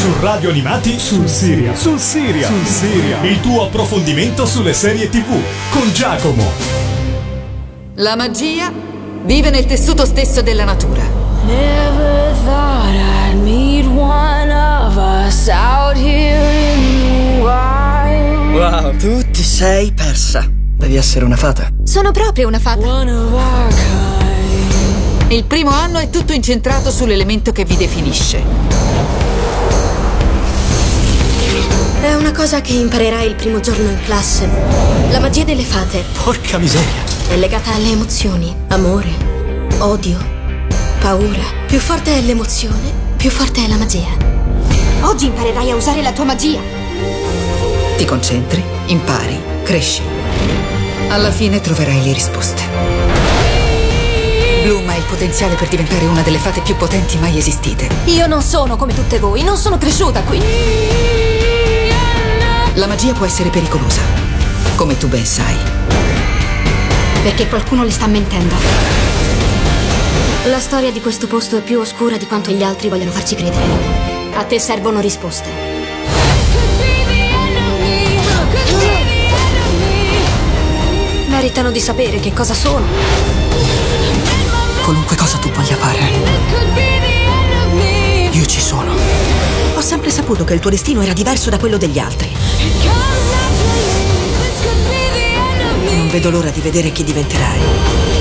Su Radio Animati sul Siria. Sul Siria. Sul Siria. Il tuo approfondimento sulle serie TV con Giacomo. La magia vive nel tessuto stesso della natura. Never thought I'd meet one of us out here in the wild. Wow, tu ti sei persa. Devi essere una fata. Sono proprio una fata. One of our kind. Il primo anno è tutto incentrato sull'elemento che vi definisce. È una cosa che imparerai il primo giorno in classe. La magia delle fate Porca miseria. è legata alle emozioni. Amore, odio, paura. Più forte è l'emozione, più forte è la magia. Oggi imparerai a usare la tua magia. Ti concentri, impari, cresci. Alla fine troverai le risposte. Bloom ha il potenziale per diventare una delle fate più potenti mai esistite. Io non sono come tutte voi, non sono cresciuta qui. La magia può essere pericolosa, come tu ben sai. Perché qualcuno le sta mentendo. La storia di questo posto è più oscura di quanto gli altri vogliono farci credere. A te servono risposte. Meritano di sapere che cosa sono. Qualunque cosa tu voglia fare, io ci sono. Sempre saputo che il tuo destino era diverso da quello degli altri. Non vedo l'ora di vedere chi diventerai.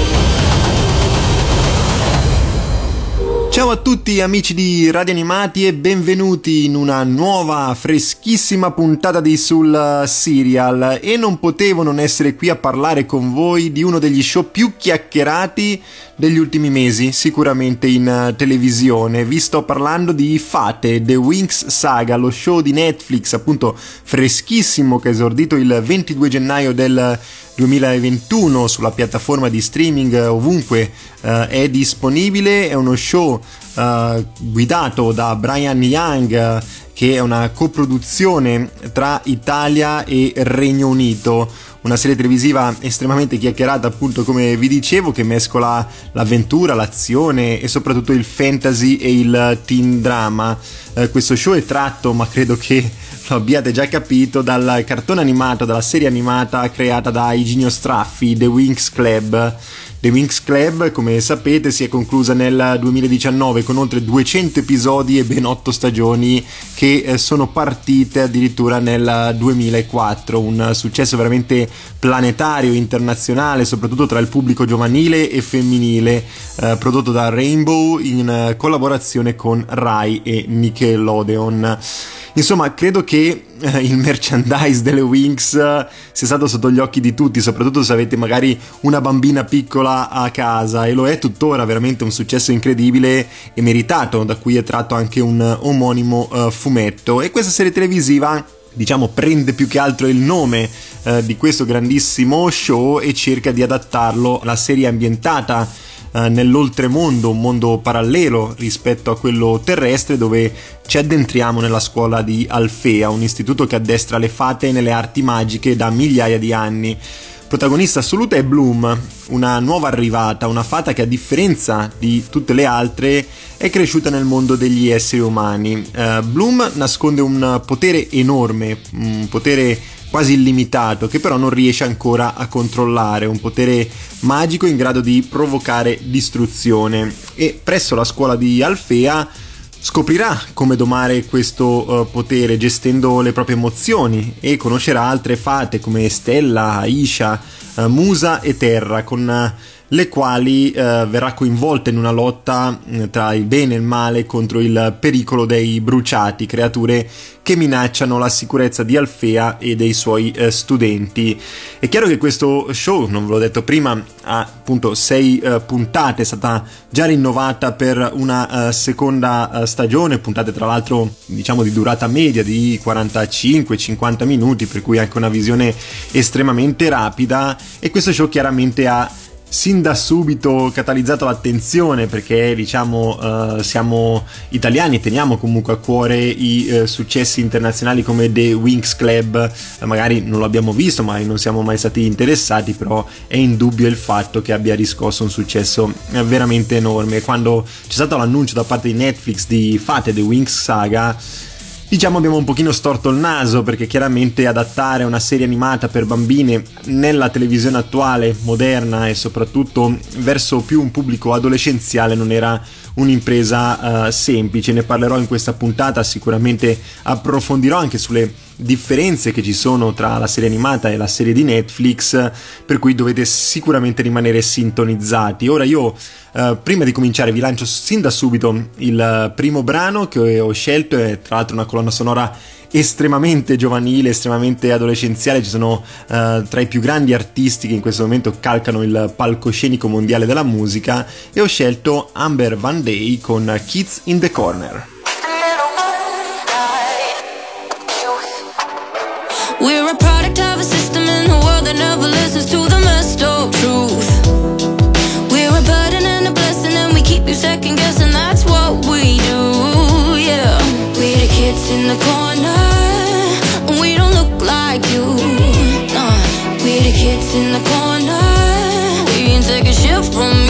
Ciao a tutti amici di Radio Animati e benvenuti in una nuova freschissima puntata di Sul Serial e non potevo non essere qui a parlare con voi di uno degli show più chiacchierati degli ultimi mesi, sicuramente in eh, televisione. Vi sto parlando di Fate, The Winx Saga, lo show di Netflix appunto freschissimo che è esordito il 22 gennaio del 2021 sulla piattaforma di streaming eh, ovunque eh, è disponibile. È uno show eh, guidato da Brian Young. eh, che è una coproduzione tra Italia e Regno Unito, una serie televisiva estremamente chiacchierata, appunto come vi dicevo, che mescola l'avventura, l'azione e soprattutto il fantasy e il teen drama. Eh, questo show è tratto, ma credo che abbiate già capito, dal cartone animato, dalla serie animata creata da Eugenio Straffi, The Winx Club. The Winx Club, come sapete, si è conclusa nel 2019 con oltre 200 episodi e ben 8 stagioni che eh, sono partite addirittura nel 2004. Un successo veramente planetario, internazionale, soprattutto tra il pubblico giovanile e femminile, eh, prodotto da Rainbow in eh, collaborazione con Rai e Nickelodeon. Insomma, credo che eh, il merchandise delle Winx eh, sia stato sotto gli occhi di tutti, soprattutto se avete magari una bambina piccola a casa e lo è tuttora veramente un successo incredibile e meritato, da cui è tratto anche un omonimo eh, fumetto. E questa serie televisiva diciamo prende più che altro il nome eh, di questo grandissimo show e cerca di adattarlo alla serie ambientata eh, nell'oltremondo, un mondo parallelo rispetto a quello terrestre dove ci addentriamo nella scuola di Alfea, un istituto che addestra le fate nelle arti magiche da migliaia di anni. Protagonista assoluta è Bloom, una nuova arrivata, una fata che a differenza di tutte le altre è cresciuta nel mondo degli esseri umani. Eh, Bloom nasconde un potere enorme, un potere quasi illimitato che però non riesce ancora a controllare, un potere magico in grado di provocare distruzione. E presso la scuola di Alfea scoprirà come domare questo eh, potere gestendo le proprie emozioni e conoscerà altre fate come Stella, Aisha, eh, Musa e Terra con eh, le quali eh, verrà coinvolta in una lotta eh, tra il bene e il male contro il pericolo dei bruciati, creature che minacciano la sicurezza di Alfea e dei suoi eh, studenti. È chiaro che questo show, non ve l'ho detto prima, ha appunto sei eh, puntate, è stata già rinnovata per una eh, seconda eh, stagione, puntate tra l'altro diciamo di durata media di 45-50 minuti, per cui anche una visione estremamente rapida e questo show chiaramente ha sin da subito catalizzato l'attenzione perché diciamo eh, siamo italiani e teniamo comunque a cuore i eh, successi internazionali come The Winx Club. Eh, magari non l'abbiamo visto ma non siamo mai stati interessati però è indubbio il fatto che abbia riscosso un successo eh, veramente enorme. Quando c'è stato l'annuncio da parte di Netflix di Fate The Winx Saga Diciamo abbiamo un pochino storto il naso perché chiaramente adattare una serie animata per bambine nella televisione attuale, moderna e soprattutto verso più un pubblico adolescenziale non era un'impresa uh, semplice. Ne parlerò in questa puntata, sicuramente approfondirò anche sulle differenze che ci sono tra la serie animata e la serie di Netflix, per cui dovete sicuramente rimanere sintonizzati. Ora io, eh, prima di cominciare, vi lancio sin da subito il primo brano che ho scelto, è tra l'altro una colonna sonora estremamente giovanile, estremamente adolescenziale, ci sono uh, tra i più grandi artisti che in questo momento calcano il palcoscenico mondiale della musica e ho scelto Amber Van Day con Kids in the Corner. We're a burden and a blessing, and we keep you second guessing. That's what we do, yeah. We're the kids in the corner, and we don't look like you. Nah, we're the kids in the corner. We can take a shift from you,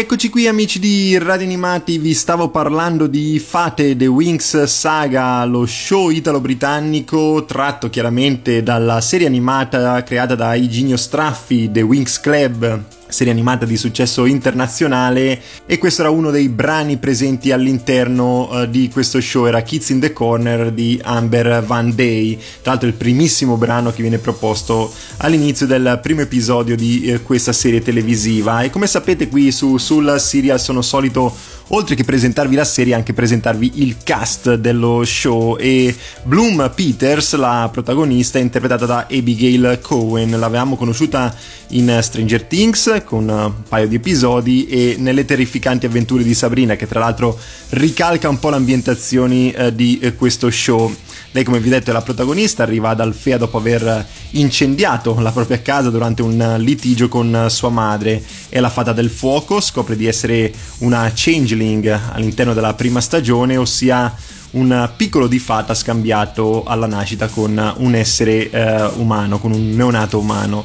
Rieccoci qui amici di Radio Animati, vi stavo parlando di Fate The Wings Saga, lo show italo-britannico tratto chiaramente dalla serie animata creata da Iginio Straffi, The Wings Club, serie animata di successo internazionale e questo era uno dei brani presenti all'interno uh, di questo show, era Kids in the Corner di Amber Van Day, tra l'altro il primissimo brano che viene proposto all'inizio del primo episodio di uh, questa serie televisiva. E come sapete qui su sul serial sono solito oltre che presentarvi la serie anche presentarvi il cast dello show. E Bloom Peters la protagonista è interpretata da Abigail Cohen. L'avevamo conosciuta in Stranger Things con un paio di episodi e nelle terrificanti avventure di Sabrina che tra l'altro ricalca un po' le ambientazioni eh, di eh, questo show Lei, come vi ho detto, è la protagonista, arriva ad Alfea dopo aver incendiato la propria casa durante un litigio con sua madre. È la fata del fuoco, scopre di essere una changeling all'interno della prima stagione, ossia un piccolo di fata scambiato alla nascita con un essere eh, umano, con un neonato umano.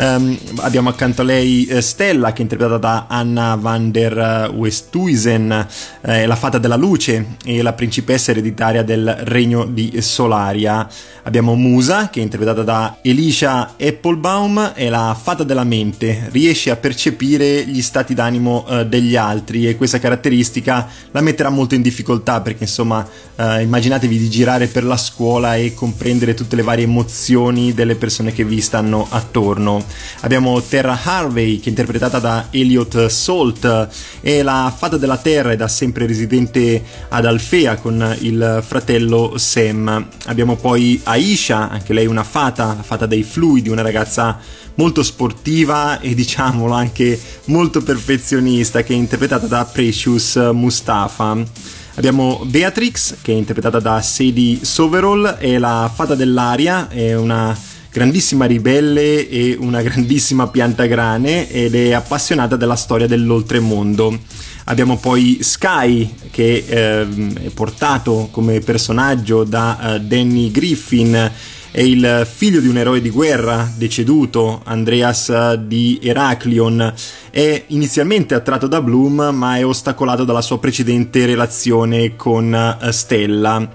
Um, abbiamo accanto a lei eh, Stella che è interpretata da Anna van der eh, Westhuizen, eh, la fata della luce e la principessa ereditaria del regno di Solaria. Abbiamo Musa che è interpretata da Elisha Applebaum e la fata della mente, riesce a percepire gli stati d'animo eh, degli altri e questa caratteristica la metterà molto in difficoltà perché insomma eh, immaginatevi di girare per la scuola e comprendere tutte le varie emozioni delle persone che vi stanno attorno. Abbiamo Terra Harvey che è interpretata da Elliot Salt e la fata della terra è da sempre residente ad Alfea con il fratello Sam. Abbiamo poi Aisha, anche lei una fata, la fata dei fluidi, una ragazza molto sportiva e diciamolo anche molto perfezionista che è interpretata da Precious Mustafa. Abbiamo Beatrix che è interpretata da Sadie Soverall e la fata dell'aria è una grandissima ribelle e una grandissima piantagrane ed è appassionata della storia dell'oltremondo. Abbiamo poi Sky che eh, è portato come personaggio da uh, Danny Griffin è il figlio di un eroe di guerra deceduto, Andreas di Eraclion. È inizialmente attratto da Bloom, ma è ostacolato dalla sua precedente relazione con eh, Stella.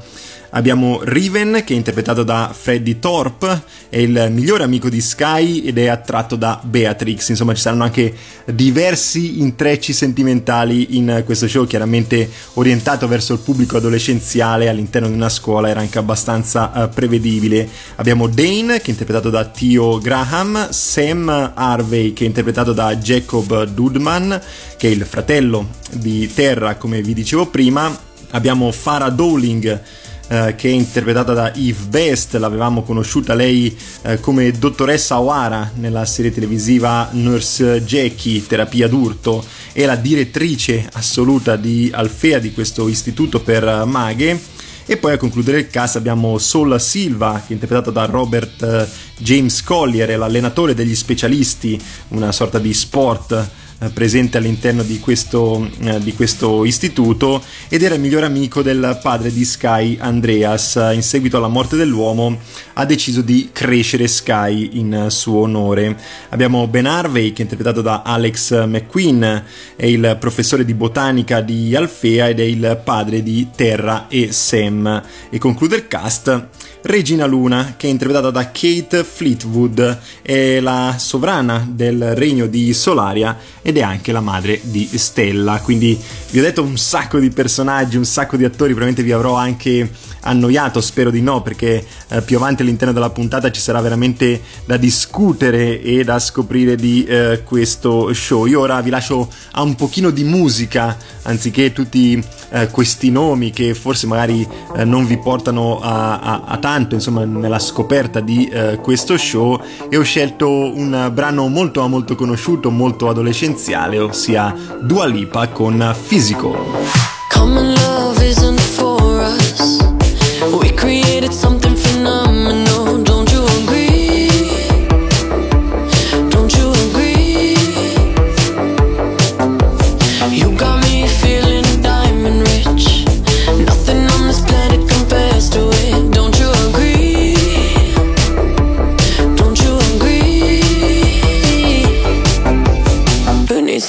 Abbiamo Riven che è interpretato da Freddy Thorpe, è il migliore amico di Sky ed è attratto da Beatrix, insomma ci saranno anche diversi intrecci sentimentali in questo show, chiaramente orientato verso il pubblico adolescenziale all'interno di una scuola, era anche abbastanza uh, prevedibile. Abbiamo Dane che è interpretato da Theo Graham, Sam Harvey che è interpretato da Jacob Dudman, che è il fratello di Terra come vi dicevo prima. Abbiamo Farah Dowling eh, che è interpretata da Eve Best, l'avevamo conosciuta lei eh, come dottoressa O'Hara nella serie televisiva Nurse Jackie, terapia d'urto, è la direttrice assoluta di Alfea di questo istituto per maghe. E poi a concludere il cast abbiamo Sol Silva, che è interpretato da Robert uh, James Collier, l'allenatore degli specialisti, una sorta di sport eh, presente all'interno di questo, eh, di questo, istituto ed era il migliore amico del padre di Sky, Andreas. In seguito alla morte dell'uomo ha deciso di crescere Sky in suo onore. Abbiamo Ben Harvey che è interpretato da Alex McQueen, è il professore di botanica di Alfea ed è il padre di Terra e Sam. E conclude il cast Regina Luna, che è interpretata da Kate Fleetwood, è la sovrana del regno di Solaria ed è anche la madre di Stella. Quindi vi ho detto un sacco di personaggi, un sacco di attori, probabilmente vi avrò anche annoiato, spero di no, perché eh, più avanti all'interno della puntata ci sarà veramente da discutere e da scoprire di eh, questo show. Io ora vi lascio a un pochino di musica, anziché tutti eh, questi nomi che forse magari eh, non vi portano a, a, a, tanto, insomma, nella scoperta di eh, questo show e ho scelto un brano molto molto conosciuto, molto adolescenziale, ossia Dua Lipa con Physical.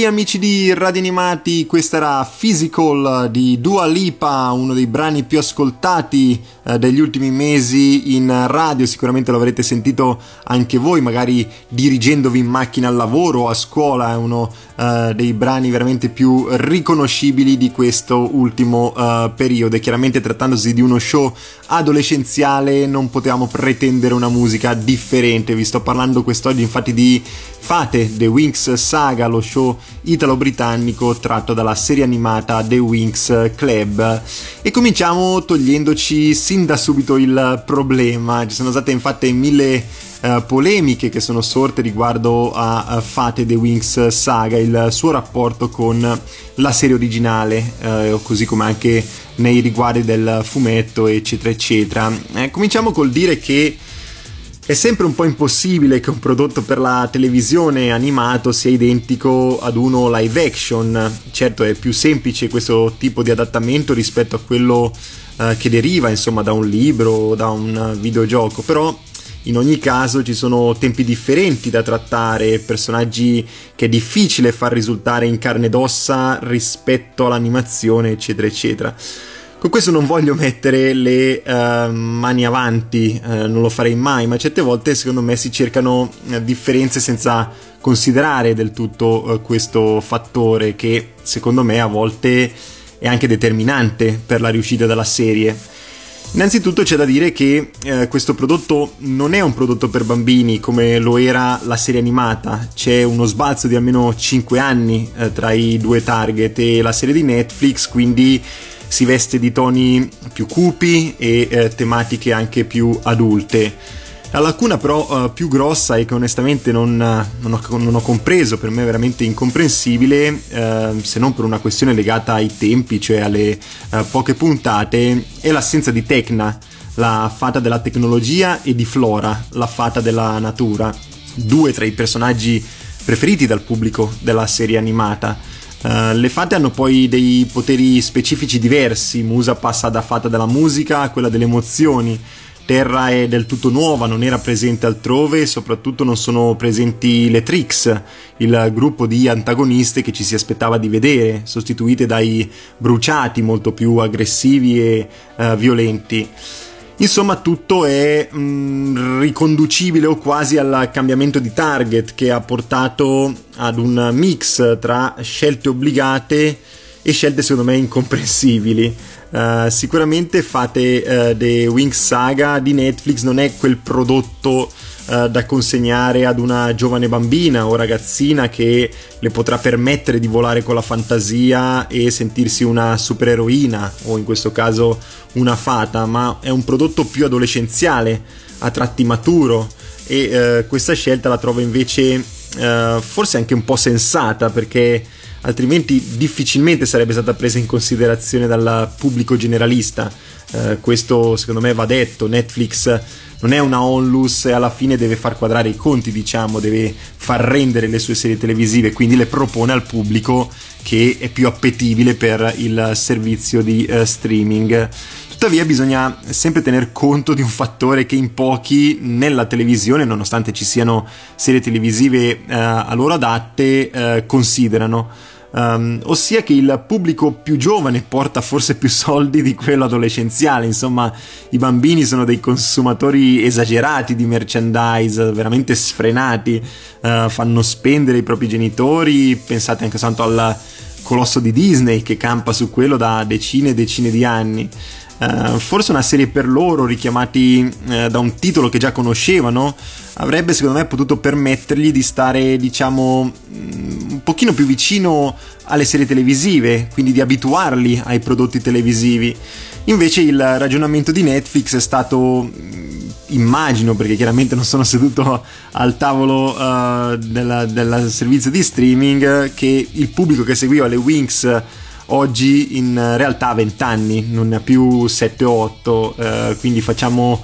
Qui amici di Radio Animati, questa era Physical di Dua Lipa, uno dei brani più ascoltati eh, degli ultimi mesi in radio, sicuramente l'avrete sentito anche voi, magari dirigendovi in macchina al lavoro o a scuola, è uno eh, dei brani veramente più riconoscibili di questo ultimo eh, periodo. E chiaramente trattandosi di uno show adolescenziale non potevamo pretendere una musica differente, vi sto parlando quest'oggi infatti di Fate, The Wings Saga, lo show italo-britannico tratto dalla serie animata The Wings Club. E cominciamo togliendoci sin da subito il problema. Ci sono state infatti mille eh, polemiche che sono sorte riguardo a, a Fate The Wings Saga, il suo rapporto con la serie originale, eh, così come anche nei riguardi del fumetto, eccetera, eccetera. Eh, cominciamo col dire che è sempre un po' impossibile che un prodotto per la televisione animato sia identico ad uno live action. Certo è più semplice questo tipo di adattamento rispetto a quello eh, che deriva insomma da un libro o da un videogioco, però in ogni caso ci sono tempi differenti da trattare, personaggi che è difficile far risultare in carne ed ossa rispetto all'animazione, eccetera, eccetera. Con questo non voglio mettere le uh, mani avanti, uh, non lo farei mai, ma certe volte secondo me si cercano uh, differenze senza considerare del tutto questo fattore che secondo me a volte è anche determinante per la riuscita della serie. Innanzitutto c'è da dire che eh, questo prodotto non è un prodotto per bambini come lo era la serie animata, c'è uno sbalzo di almeno 5 anni eh, tra i due target e la serie di Netflix, quindi si veste di toni più cupi e eh, tematiche anche più adulte. La lacuna però uh, più grossa e che onestamente non, non, ho, non, ho, compreso, per me è veramente incomprensibile, uh, se non per una questione legata ai tempi, cioè alle uh, poche puntate, è l'assenza di Tecna, la fata della tecnologia, e di Flora, la fata della natura, due tra i personaggi preferiti dal pubblico della serie animata. Uh, le fate hanno poi dei poteri specifici diversi, Musa passa da fata della musica a quella delle emozioni, Terra è del tutto nuova, non era presente altrove e soprattutto non sono presenti le Trix, il gruppo di antagoniste che ci si aspettava di vedere, sostituite dai bruciati molto più aggressivi e uh, violenti. Insomma, tutto è mh, riconducibile o quasi al cambiamento di target che ha portato ad un mix tra scelte obbligate e scelte secondo me incomprensibili. Uh, sicuramente fate uh, The Wings Saga di Netflix non è quel prodotto uh, da consegnare ad una giovane bambina o ragazzina che le potrà permettere di volare con la fantasia e sentirsi una supereroina o in questo caso una fata, ma è un prodotto più adolescenziale, a tratti maturo e questa scelta la trovo invece forse anche un po' sensata perché altrimenti difficilmente sarebbe stata presa in considerazione dal pubblico generalista. Eh, questo secondo me va detto, Netflix non è una onlus e alla fine deve far quadrare i conti, diciamo, deve far rendere le sue serie televisive, quindi le propone al pubblico che è più appetibile per il servizio di uh, streaming. Tuttavia bisogna sempre tener conto di un fattore che in pochi nella televisione, nonostante ci siano serie televisive uh, a loro adatte, uh, considerano. Um, ossia che il pubblico più giovane porta forse più soldi di quello adolescenziale, insomma i bambini sono dei consumatori esagerati di merchandise, veramente sfrenati, uh, fanno spendere i propri genitori, pensate anche soltanto al colosso di Disney che campa su quello da decine e decine di anni. Uh, forse una serie per loro richiamati uh, da un titolo che già conoscevano avrebbe secondo me potuto permettergli di stare diciamo mm, un pochino più vicino alle serie televisive quindi di abituarli ai prodotti televisivi. Invece il ragionamento di Netflix è stato mm, immagino perché chiaramente non sono seduto al tavolo uh, del servizio di streaming che il pubblico che seguiva le Wings oggi in realtà ha 20 anni, non ne ha più 7 o 8, eh, quindi facciamo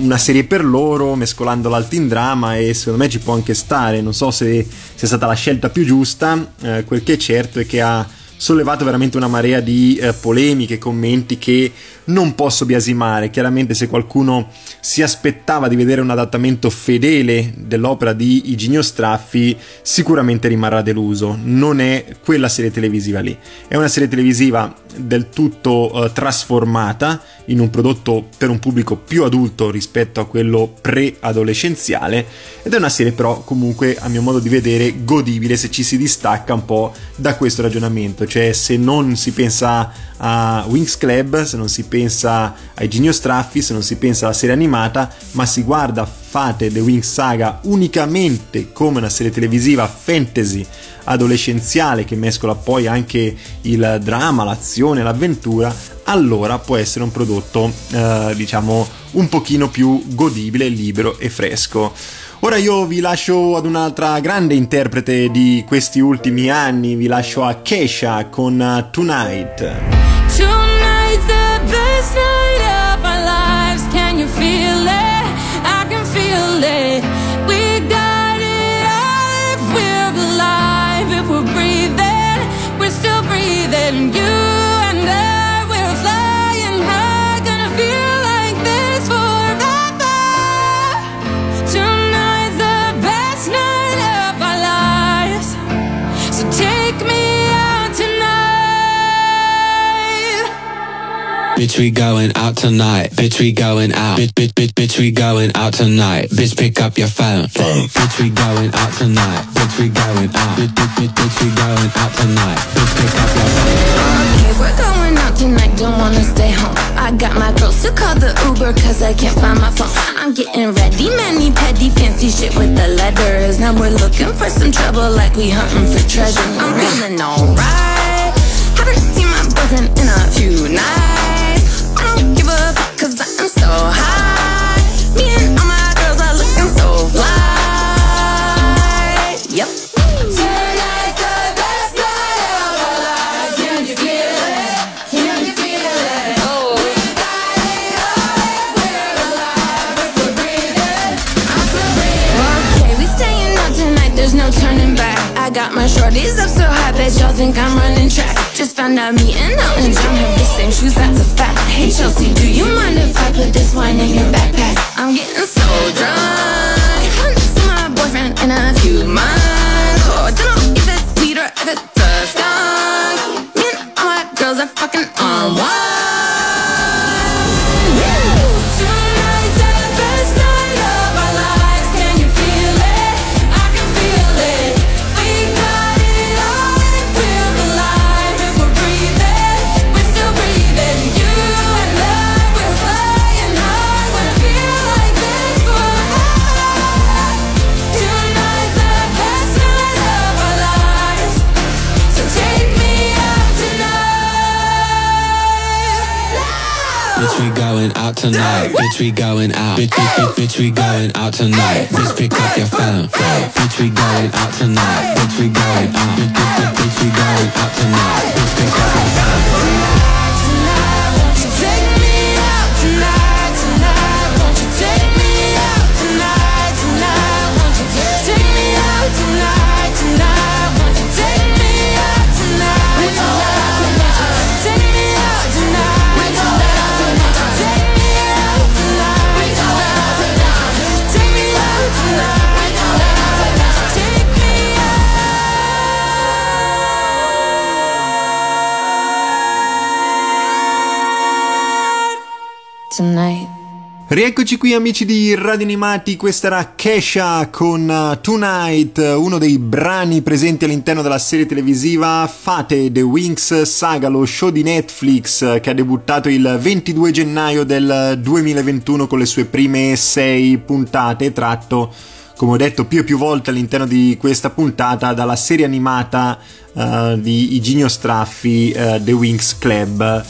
una serie per loro mescolandola al teen drama e secondo me ci può anche stare, non so se sia stata la scelta più giusta, eh, quel che è certo è che ha sollevato veramente una marea di eh, polemiche, commenti che non posso biasimare. Chiaramente se qualcuno si aspettava di vedere un adattamento fedele dell'opera di Iginio Straffi, sicuramente rimarrà deluso. Non è quella serie televisiva lì. È una serie televisiva del tutto uh, trasformata in un prodotto per un pubblico più adulto rispetto a quello pre-adolescenziale ed è una serie però comunque a mio modo di vedere godibile se ci si distacca un po' da questo ragionamento, cioè se non si pensa a Wings Club, se non si pensa ai Genio Straffi, se non si pensa alla serie animata, ma si guarda Fate The Wings Saga unicamente come una serie televisiva fantasy adolescenziale che mescola poi anche il dramma, l'azione, l'avventura, allora può essere un prodotto eh, diciamo un pochino più godibile, libero e fresco. Ora io vi lascio ad un'altra grande interprete di questi ultimi anni, vi lascio a Kesha con Tonight. Bitch, we going out tonight. Bitch, we going out. Bitch, bitch, bitch, bitch, we going out tonight. Bitch, pick up your phone. Bitch, we going out tonight. Bitch, we going out. Bitch, bitch, bitch, bitch, we going out tonight. Bitch, pick up your phone. Okay, we're going out tonight, don't wanna stay home. I got my girls to call the Uber cause I can't find my phone. I'm getting ready, many petty fancy shit with the letters. Now we're looking for some trouble like we hunting for treasure. I'm feeling alright. Haven't seen my boyfriend in a few nights. Got my shorties up so high, bet y'all think I'm running track. Just found out me and Elton John have the same shoes. That's a fact. Hey Chelsea, do you mind if I put this wine in your backpack? I'm getting so drunk. Seen my boyfriend in a few months. Tonight. Bitch, we going out. Bitch, bitch, bitch, bitch, we going out tonight. Bitch, pick up your phone. Bitch, we going out tonight. Bitch, we going out. Bitch, bitch, bitch, bitch, we going out tonight. Bitch, pick up your phone. Rieccoci qui amici di Radio Animati, questa era Kesha con uh, Tonight, uno dei brani presenti all'interno della serie televisiva Fate The Wings Saga, lo show di Netflix uh, che ha debuttato il 22 gennaio del 2021 con le sue prime sei puntate, tratto come ho detto più e più volte all'interno di questa puntata dalla serie animata uh, di Iginio Straffi, The Wings Club.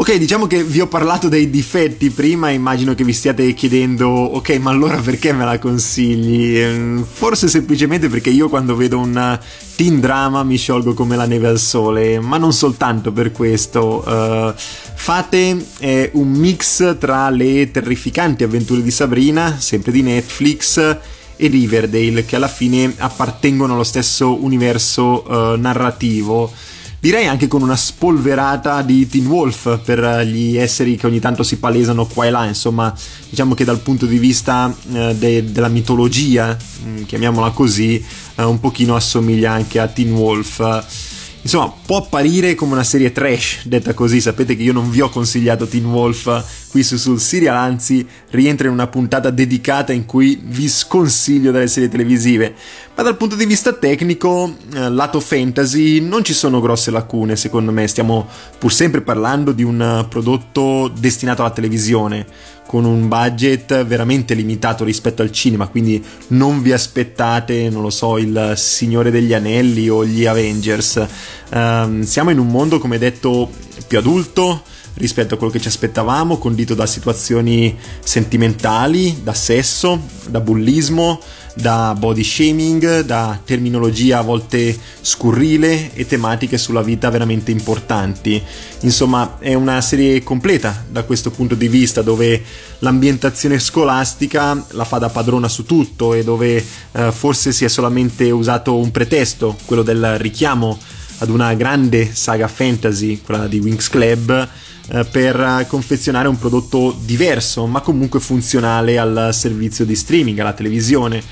Ok, diciamo che vi ho parlato dei difetti prima, immagino che vi stiate chiedendo, ok, ma allora perché me la consigli? Ehm, Forse semplicemente perché io quando vedo un teen drama mi sciolgo come la neve al sole, ma non soltanto per questo. Uh, Fate è un mix tra le terrificanti avventure di Sabrina, sempre di Netflix, e Riverdale, che alla fine appartengono allo stesso universo uh, narrativo direi anche con una spolverata di Teen Wolf per gli esseri che ogni tanto si palesano qua e là, insomma, diciamo che dal punto di vista eh, de- della mitologia, mh, chiamiamola così, eh, un pochino assomiglia anche a Teen Wolf. Insomma, può apparire come una serie trash, detta così, sapete che io non vi ho consigliato Teen Wolf qui su sul serial, anzi rientra in una puntata dedicata in cui vi sconsiglio delle serie televisive. Ma dal punto di vista tecnico, eh, lato fantasy, non ci sono grosse lacune, secondo me, stiamo pur sempre parlando di un prodotto destinato alla televisione con un budget veramente limitato rispetto al cinema, quindi non vi aspettate, non lo so, il Signore degli Anelli o gli Avengers. Um, siamo in un mondo, come detto, più adulto rispetto a quello che ci aspettavamo, condito da situazioni sentimentali, da sesso, da bullismo, da body shaming, da terminologia a volte scurrile e tematiche sulla vita veramente importanti. Insomma, è una serie completa da questo punto di vista, dove l'ambientazione scolastica la fa da padrona su tutto e dove eh, forse si è solamente usato un pretesto, quello del richiamo ad una grande saga fantasy, quella di Wings Club, per confezionare un prodotto diverso, ma comunque funzionale al servizio di streaming, alla televisione.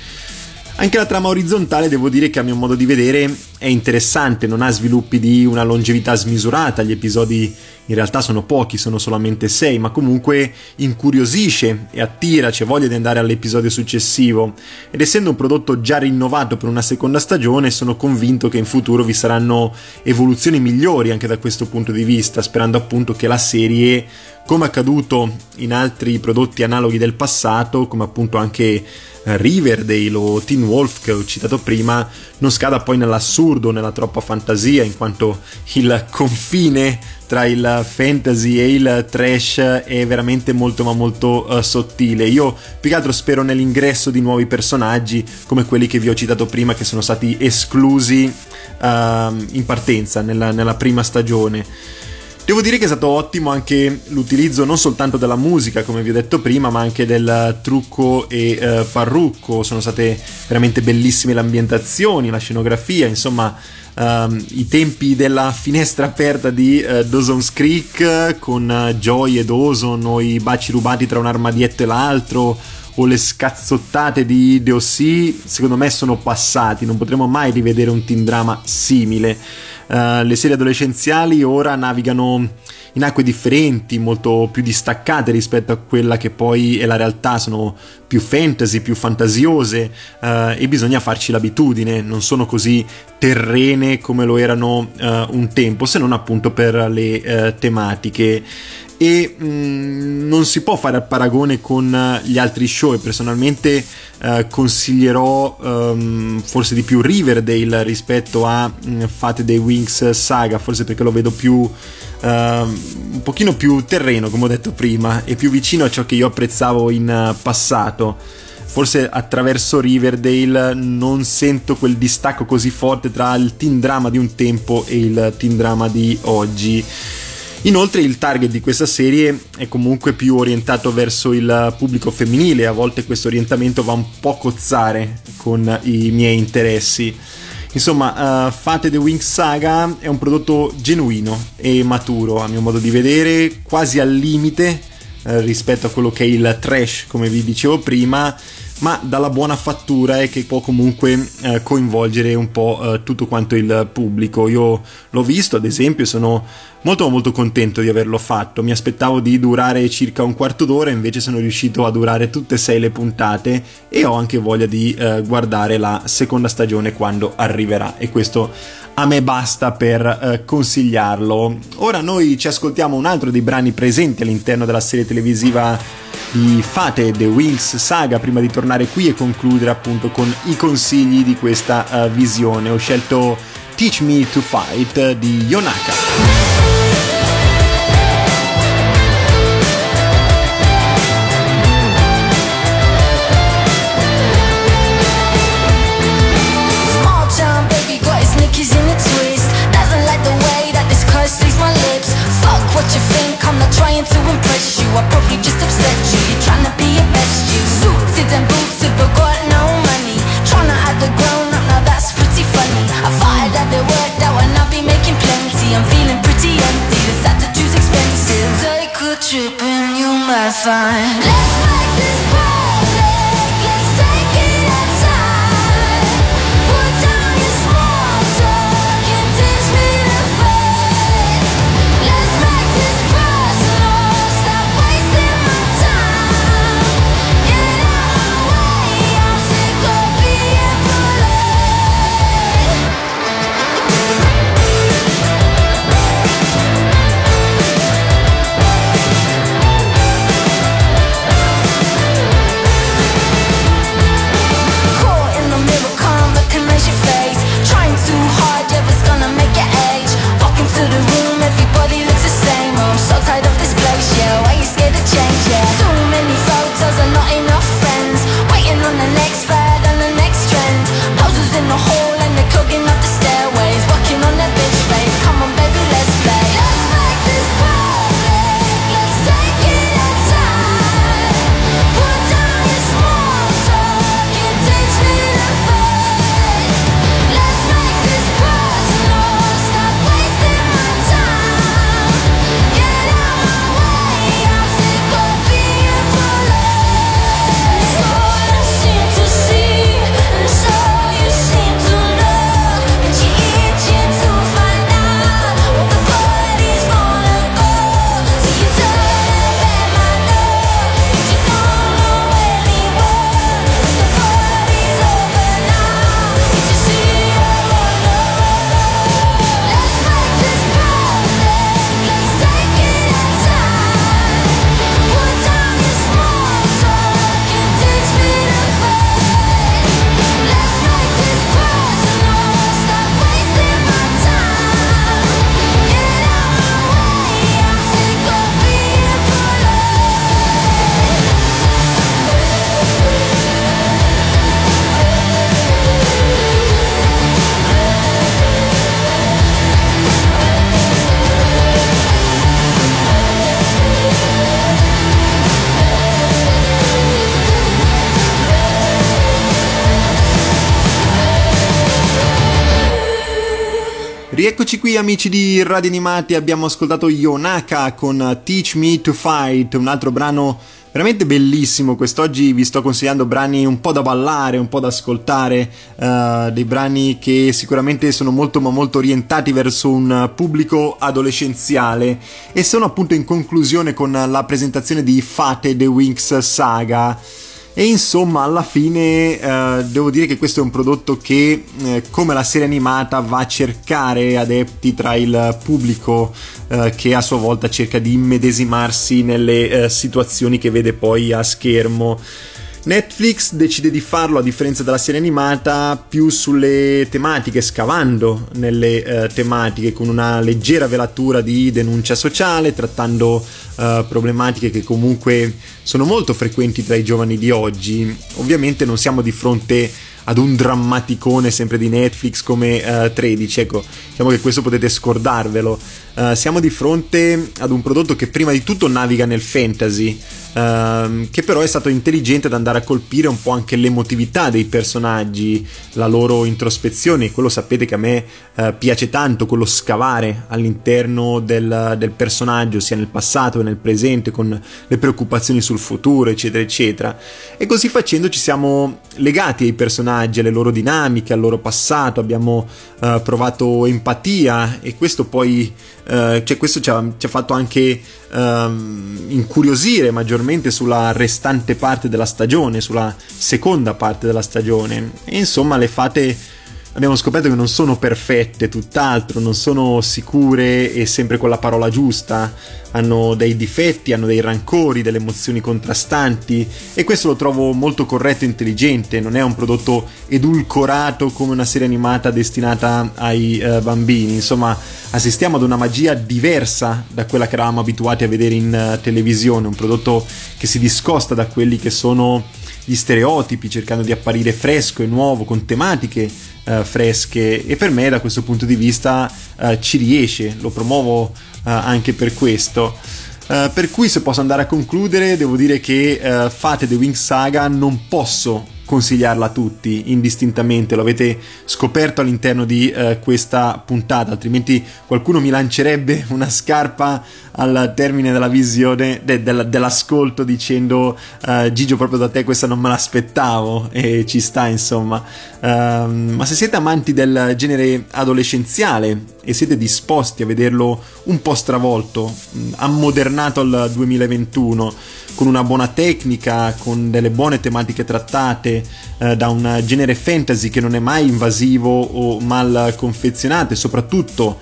Anche la trama orizzontale devo dire che a mio modo di vedere è interessante, non ha sviluppi di una longevità smisurata, gli episodi in realtà sono pochi, sono solamente sei, ma comunque incuriosisce e attira, c'è voglia di andare all'episodio successivo. Ed essendo un prodotto già rinnovato per una seconda stagione, sono convinto che in futuro vi saranno evoluzioni migliori anche da questo punto di vista, sperando appunto che la serie come accaduto in altri prodotti analoghi del passato, come appunto anche Riverdale o Teen Wolf che ho citato prima, non scada poi nell'assurdo, nella troppa fantasia, in quanto il confine tra il fantasy e il trash è veramente molto ma molto uh, sottile. Io più che altro spero nell'ingresso di nuovi personaggi come quelli che vi ho citato prima che sono stati esclusi uh, in partenza nella, nella prima stagione. Devo dire che è stato ottimo anche l'utilizzo non soltanto della musica, come vi ho detto prima, ma anche del trucco e eh, parrucco. Sono state veramente bellissime le ambientazioni, la scenografia, insomma, ehm, i tempi della finestra aperta di eh, Dawson's Creek con eh, Joy e Dawson o i baci rubati tra un armadietto e l'altro o le scazzottate di DOC, secondo me sono passati, non potremo mai rivedere un teen drama simile. Uh, le serie adolescenziali ora navigano in acque differenti, molto più distaccate rispetto a quella che poi è la realtà, sono più fantasy, più fantasiose uh, e bisogna farci l'abitudine, non sono così terrene come lo erano uh, un tempo, se non appunto per le tematiche e mh, non si può fare il paragone con gli altri show e personalmente eh, consiglierò um, forse di più Riverdale rispetto a mh, Fate dei Wings Saga forse perché lo vedo più un pochino più terreno, come ho detto prima, e più vicino a ciò che io apprezzavo in eh, passato. Forse attraverso Riverdale non sento quel distacco così forte tra il teen drama di un tempo e il teen drama di oggi. Inoltre il target di questa serie è comunque più orientato verso il pubblico femminile, a volte questo orientamento va un po' a cozzare con i miei interessi. Insomma, uh, Fate the Wings Saga è un prodotto genuino e maturo, a mio modo di vedere, quasi al limite uh, rispetto a quello che è il trash, come vi dicevo prima, ma dalla buona fattura e che può comunque eh, coinvolgere un po' eh, tutto quanto il pubblico. Io l'ho visto, ad esempio, sono molto molto contento di averlo fatto. Mi aspettavo di durare circa un quarto d'ora, invece sono riuscito a durare tutte e sei le puntate e ho anche voglia di eh, guardare la seconda stagione quando arriverà e questo a me basta per eh, consigliarlo. Ora noi ci ascoltiamo un altro dei brani presenti all'interno della serie televisiva di Fate The Wings Saga prima di tornare qui e concludere appunto con i consigli di questa uh, visione. Ho scelto Teach Me to Fight di Yonaka. fun. Rieccoci qui amici di Radio Animati, abbiamo ascoltato Yonaka con Teach Me to Fight, un altro brano veramente bellissimo. Quest'oggi vi sto consigliando brani un po' da ballare, un po' da ascoltare, eh, dei brani che sicuramente sono molto ma molto orientati verso un pubblico adolescenziale e sono appunto in conclusione con la presentazione di Fate The Winx Saga. E insomma, alla fine eh, devo dire che questo è un prodotto che, eh, come la serie animata, va a cercare adepti tra il pubblico eh, che a sua volta cerca di immedesimarsi nelle eh, situazioni che vede poi a schermo. Netflix decide di farlo a differenza della serie animata più sulle tematiche, scavando nelle eh, tematiche con una leggera velatura di denuncia sociale, trattando eh, problematiche che comunque sono molto frequenti tra i giovani di oggi. Ovviamente non siamo di fronte ad un drammaticone sempre di Netflix come uh, 13, ecco, diciamo che questo potete scordarvelo. Uh, siamo di fronte ad un prodotto che prima di tutto naviga nel fantasy, uh, che però è stato intelligente ad andare a colpire un po' anche l'emotività dei personaggi, la loro introspezione, quello sapete che a me uh, piace tanto, quello scavare all'interno del, del personaggio, sia nel passato che nel presente, con le preoccupazioni sul futuro, eccetera, eccetera. E così facendo ci siamo legati ai personaggi, alle loro dinamiche, al loro passato, abbiamo uh, provato empatia e questo poi uh, cioè questo ci ha, ci ha fatto anche um, incuriosire maggiormente sulla restante parte della stagione, sulla seconda parte della stagione. E insomma, le fate abbiamo scoperto che non sono perfette, tutt'altro, non sono sicure e sempre con la parola giusta, hanno dei difetti, hanno dei rancori, delle emozioni contrastanti e questo lo trovo molto corretto e intelligente, non è un prodotto edulcorato come una serie animata destinata ai uh, bambini, insomma assistiamo ad una magia diversa da quella che eravamo abituati a vedere in uh, televisione, un prodotto che si discosta da quelli che sono gli stereotipi, cercando di apparire fresco e nuovo, con tematiche uh, fresche. E per me da questo punto di vista uh, ci riesce, lo promuovo uh, anche per questo. per cui se posso andare a concludere devo dire che fate The Wings Saga non posso consigliarla a tutti indistintamente, lo avete scoperto all'interno di uh, questa puntata, altrimenti qualcuno mi lancerebbe una scarpa al termine della visione, de, de, dell'ascolto dicendo uh, Gigio proprio da te questa non me l'aspettavo e ci sta insomma. Uh, ma se siete amanti del genere adolescenziale e siete disposti a vederlo un po' stravolto, ammodernato al 2021, con una buona tecnica, con delle buone tematiche trattate, eh, da un genere fantasy che non è mai invasivo o mal confezionato e soprattutto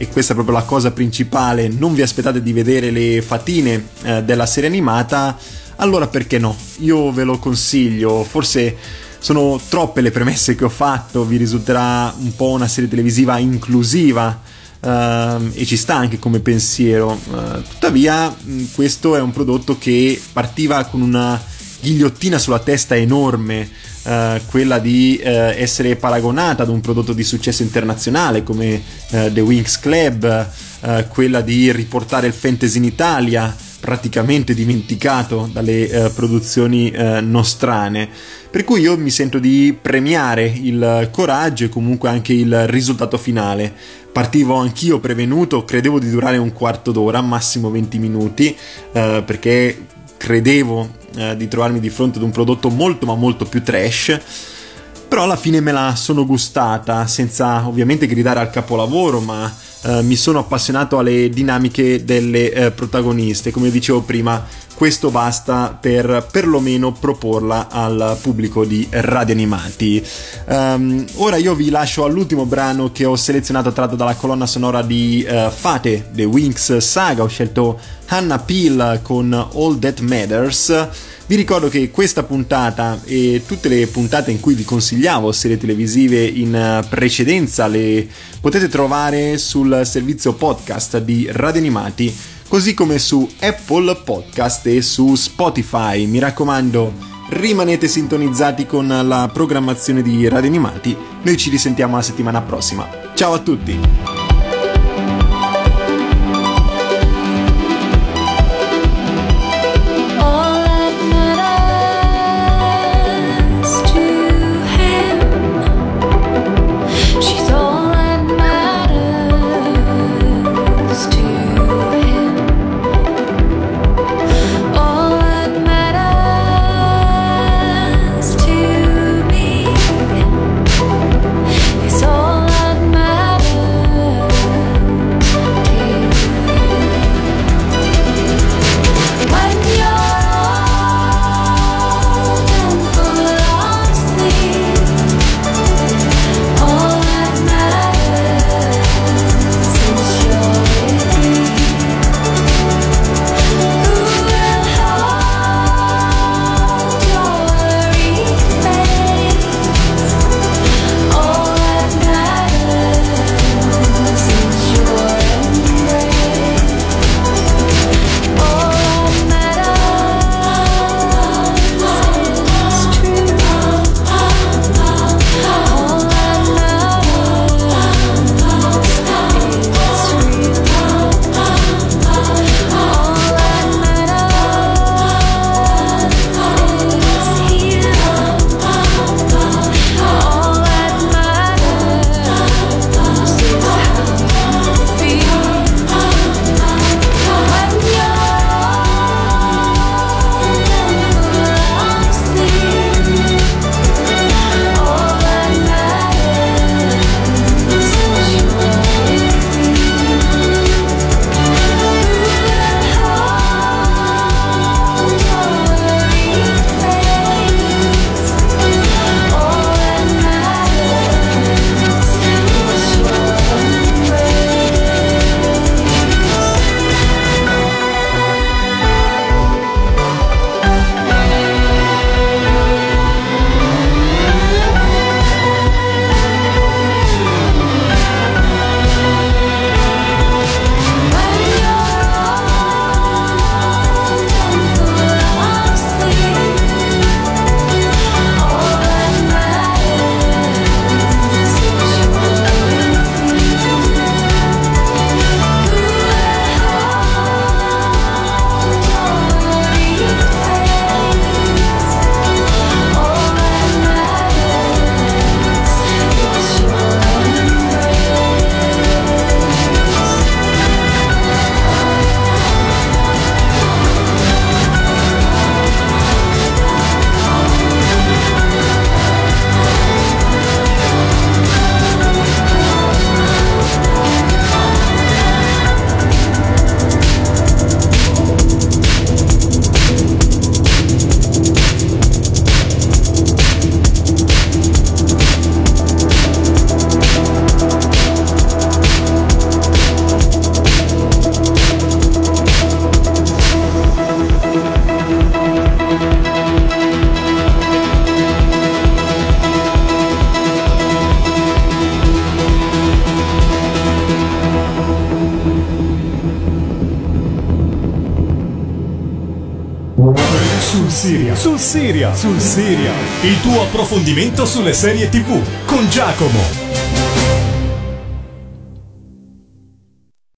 e questa è proprio la cosa principale, non vi aspettate di vedere le fatine eh, della serie animata, allora perché no? Io ve lo consiglio, forse sono troppe le premesse che ho fatto, vi risulterà un po' una serie televisiva inclusiva uh, e ci sta anche come pensiero. Uh, tuttavia, mh, questo è un prodotto che partiva con una ghigliottina sulla testa enorme, uh, quella di essere paragonata ad un prodotto di successo internazionale come The Wings Club, quella di riportare il fantasy in Italia praticamente dimenticato dalle uh, produzioni nostrane. Per cui io mi sento di premiare il coraggio e comunque anche il risultato finale. Partivo anch'io prevenuto, credevo di durare un quarto d'ora, massimo 20 minuti, perché credevo di trovarmi di fronte ad un prodotto molto ma molto più trash però alla fine me la sono gustata senza ovviamente gridare al capolavoro ma eh, mi sono appassionato alle dinamiche delle eh, protagoniste. Come dicevo prima, questo basta per perlomeno proporla al pubblico di Radio Animati. Um, ora io vi lascio all'ultimo brano che ho selezionato tratto dalla colonna sonora di uh, Fate, The Wings Saga. Ho scelto Hannah Peel con All That Matters. Vi ricordo che questa puntata e tutte le puntate in cui vi consigliavo serie televisive in eh, precedenza le potete trovare sul servizio podcast di Radio Animati, così come su Apple Podcast e su Spotify. Mi raccomando, rimanete sintonizzati con la programmazione di Radio Animati. Noi ci risentiamo la settimana prossima. Ciao a tutti! Il tuo approfondimento sulle serie TV con Giacomo.